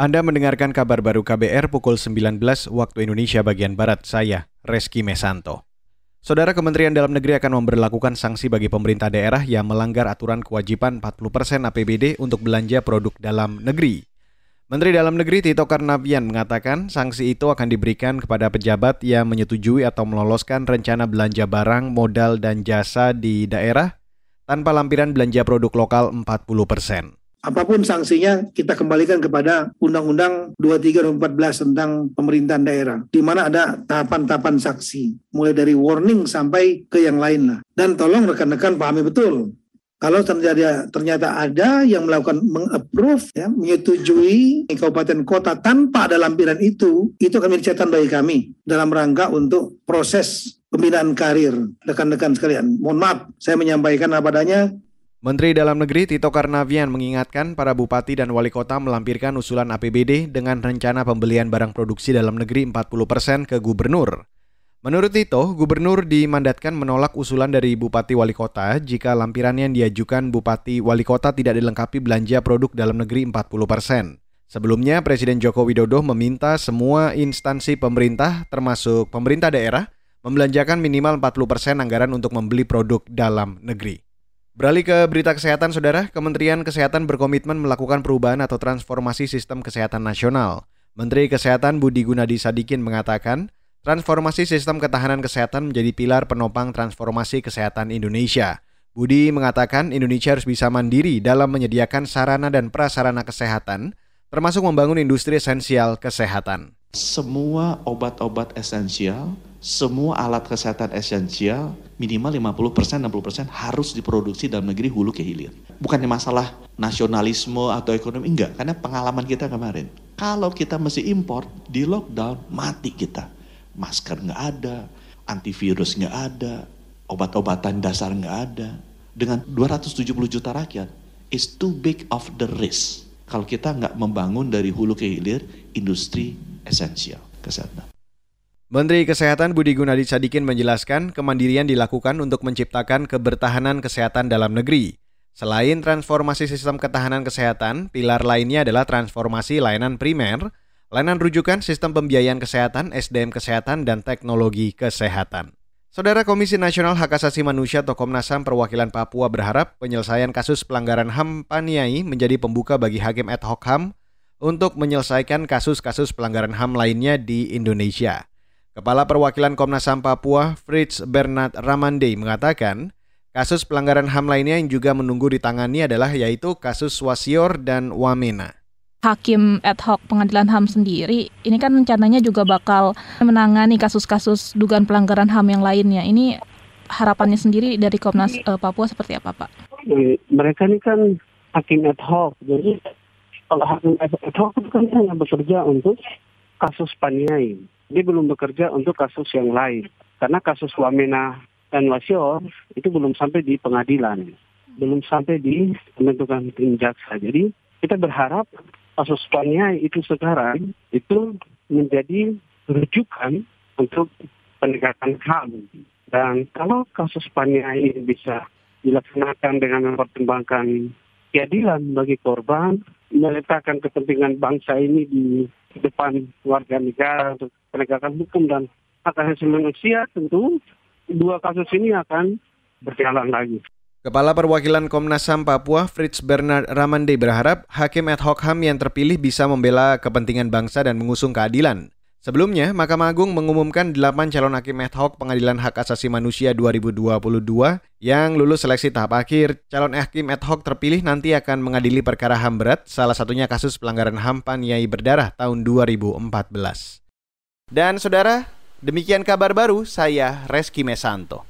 Anda mendengarkan kabar baru KBR pukul 19 waktu Indonesia bagian Barat. Saya, Reski Mesanto. Saudara Kementerian Dalam Negeri akan memperlakukan sanksi bagi pemerintah daerah yang melanggar aturan kewajiban 40% APBD untuk belanja produk dalam negeri. Menteri Dalam Negeri Tito Karnavian mengatakan sanksi itu akan diberikan kepada pejabat yang menyetujui atau meloloskan rencana belanja barang, modal, dan jasa di daerah tanpa lampiran belanja produk lokal 40 persen apa pun sanksinya kita kembalikan kepada Undang-Undang 23 2014 tentang pemerintahan daerah di mana ada tahapan-tahapan saksi mulai dari warning sampai ke yang lain lah dan tolong rekan-rekan pahami betul kalau ternyata ternyata ada yang melakukan mengapprove ya menyetujui kabupaten kota tanpa ada lampiran itu itu akan menjadi catatan bagi kami dalam rangka untuk proses pembinaan karir rekan-rekan sekalian. Mohon maaf saya menyampaikan apa adanya Menteri Dalam Negeri Tito Karnavian mengingatkan para bupati dan wali kota melampirkan usulan APBD dengan rencana pembelian barang produksi dalam negeri 40% ke gubernur. Menurut Tito, gubernur dimandatkan menolak usulan dari bupati wali kota jika lampiran yang diajukan bupati wali kota tidak dilengkapi belanja produk dalam negeri 40%. Sebelumnya, Presiden Joko Widodo meminta semua instansi pemerintah termasuk pemerintah daerah membelanjakan minimal 40% anggaran untuk membeli produk dalam negeri. Beralih ke berita kesehatan, Saudara. Kementerian Kesehatan berkomitmen melakukan perubahan atau transformasi sistem kesehatan nasional. Menteri Kesehatan Budi Gunadi Sadikin mengatakan, transformasi sistem ketahanan kesehatan menjadi pilar penopang transformasi kesehatan Indonesia. Budi mengatakan Indonesia harus bisa mandiri dalam menyediakan sarana dan prasarana kesehatan, termasuk membangun industri esensial kesehatan. Semua obat-obat esensial semua alat kesehatan esensial minimal 50% 60% harus diproduksi dalam negeri hulu ke hilir. Bukannya masalah nasionalisme atau ekonomi enggak, karena pengalaman kita kemarin. Kalau kita mesti import di lockdown mati kita. Masker nggak ada, antivirus nggak ada, obat-obatan dasar nggak ada. Dengan 270 juta rakyat, is too big of the risk. Kalau kita nggak membangun dari hulu ke hilir industri esensial kesehatan. Menteri Kesehatan Budi Gunadi Sadikin menjelaskan kemandirian dilakukan untuk menciptakan kebertahanan kesehatan dalam negeri. Selain transformasi sistem ketahanan kesehatan, pilar lainnya adalah transformasi layanan primer, layanan rujukan sistem pembiayaan kesehatan, SDM kesehatan, dan teknologi kesehatan. Saudara Komisi Nasional Hak Asasi Manusia atau Komnas HAM Perwakilan Papua berharap penyelesaian kasus pelanggaran HAM Paniai menjadi pembuka bagi hakim ad hoc HAM untuk menyelesaikan kasus-kasus pelanggaran HAM lainnya di Indonesia. Kepala Perwakilan Komnas HAM Papua, Fritz Bernard Ramande mengatakan, kasus pelanggaran HAM lainnya yang juga menunggu ditangani adalah yaitu kasus Wasior dan Wamena. Hakim ad hoc pengadilan HAM sendiri, ini kan rencananya juga bakal menangani kasus-kasus dugaan pelanggaran HAM yang lainnya. Ini harapannya sendiri dari Komnas uh, Papua seperti apa, Pak? Mereka ini kan hakim ad hoc, jadi kalau hakim ad hoc itu kan hanya bekerja untuk kasus paniai dia belum bekerja untuk kasus yang lain. Karena kasus Wamena dan Wasior itu belum sampai di pengadilan. Belum sampai di pembentukan tim jaksa. Jadi kita berharap kasus Spania itu sekarang itu menjadi rujukan untuk penegakan HAM. Dan kalau kasus Spania ini bisa dilaksanakan dengan mempertimbangkan keadilan bagi korban, meletakkan kepentingan bangsa ini di depan warga negara untuk penegakan hukum dan hak asasi manusia tentu dua kasus ini akan berjalan lagi. Kepala Perwakilan Komnas HAM Papua Fritz Bernard Ramande berharap hakim ad hoc HAM yang terpilih bisa membela kepentingan bangsa dan mengusung keadilan. Sebelumnya, Mahkamah Agung mengumumkan 8 calon hakim ad hoc Pengadilan Hak Asasi Manusia 2022 yang lulus seleksi tahap akhir. Calon hakim ad hoc terpilih nanti akan mengadili perkara HAM berat, salah satunya kasus pelanggaran HAM Paniai Berdarah tahun 2014. Dan saudara, demikian kabar baru saya Reski Mesanto.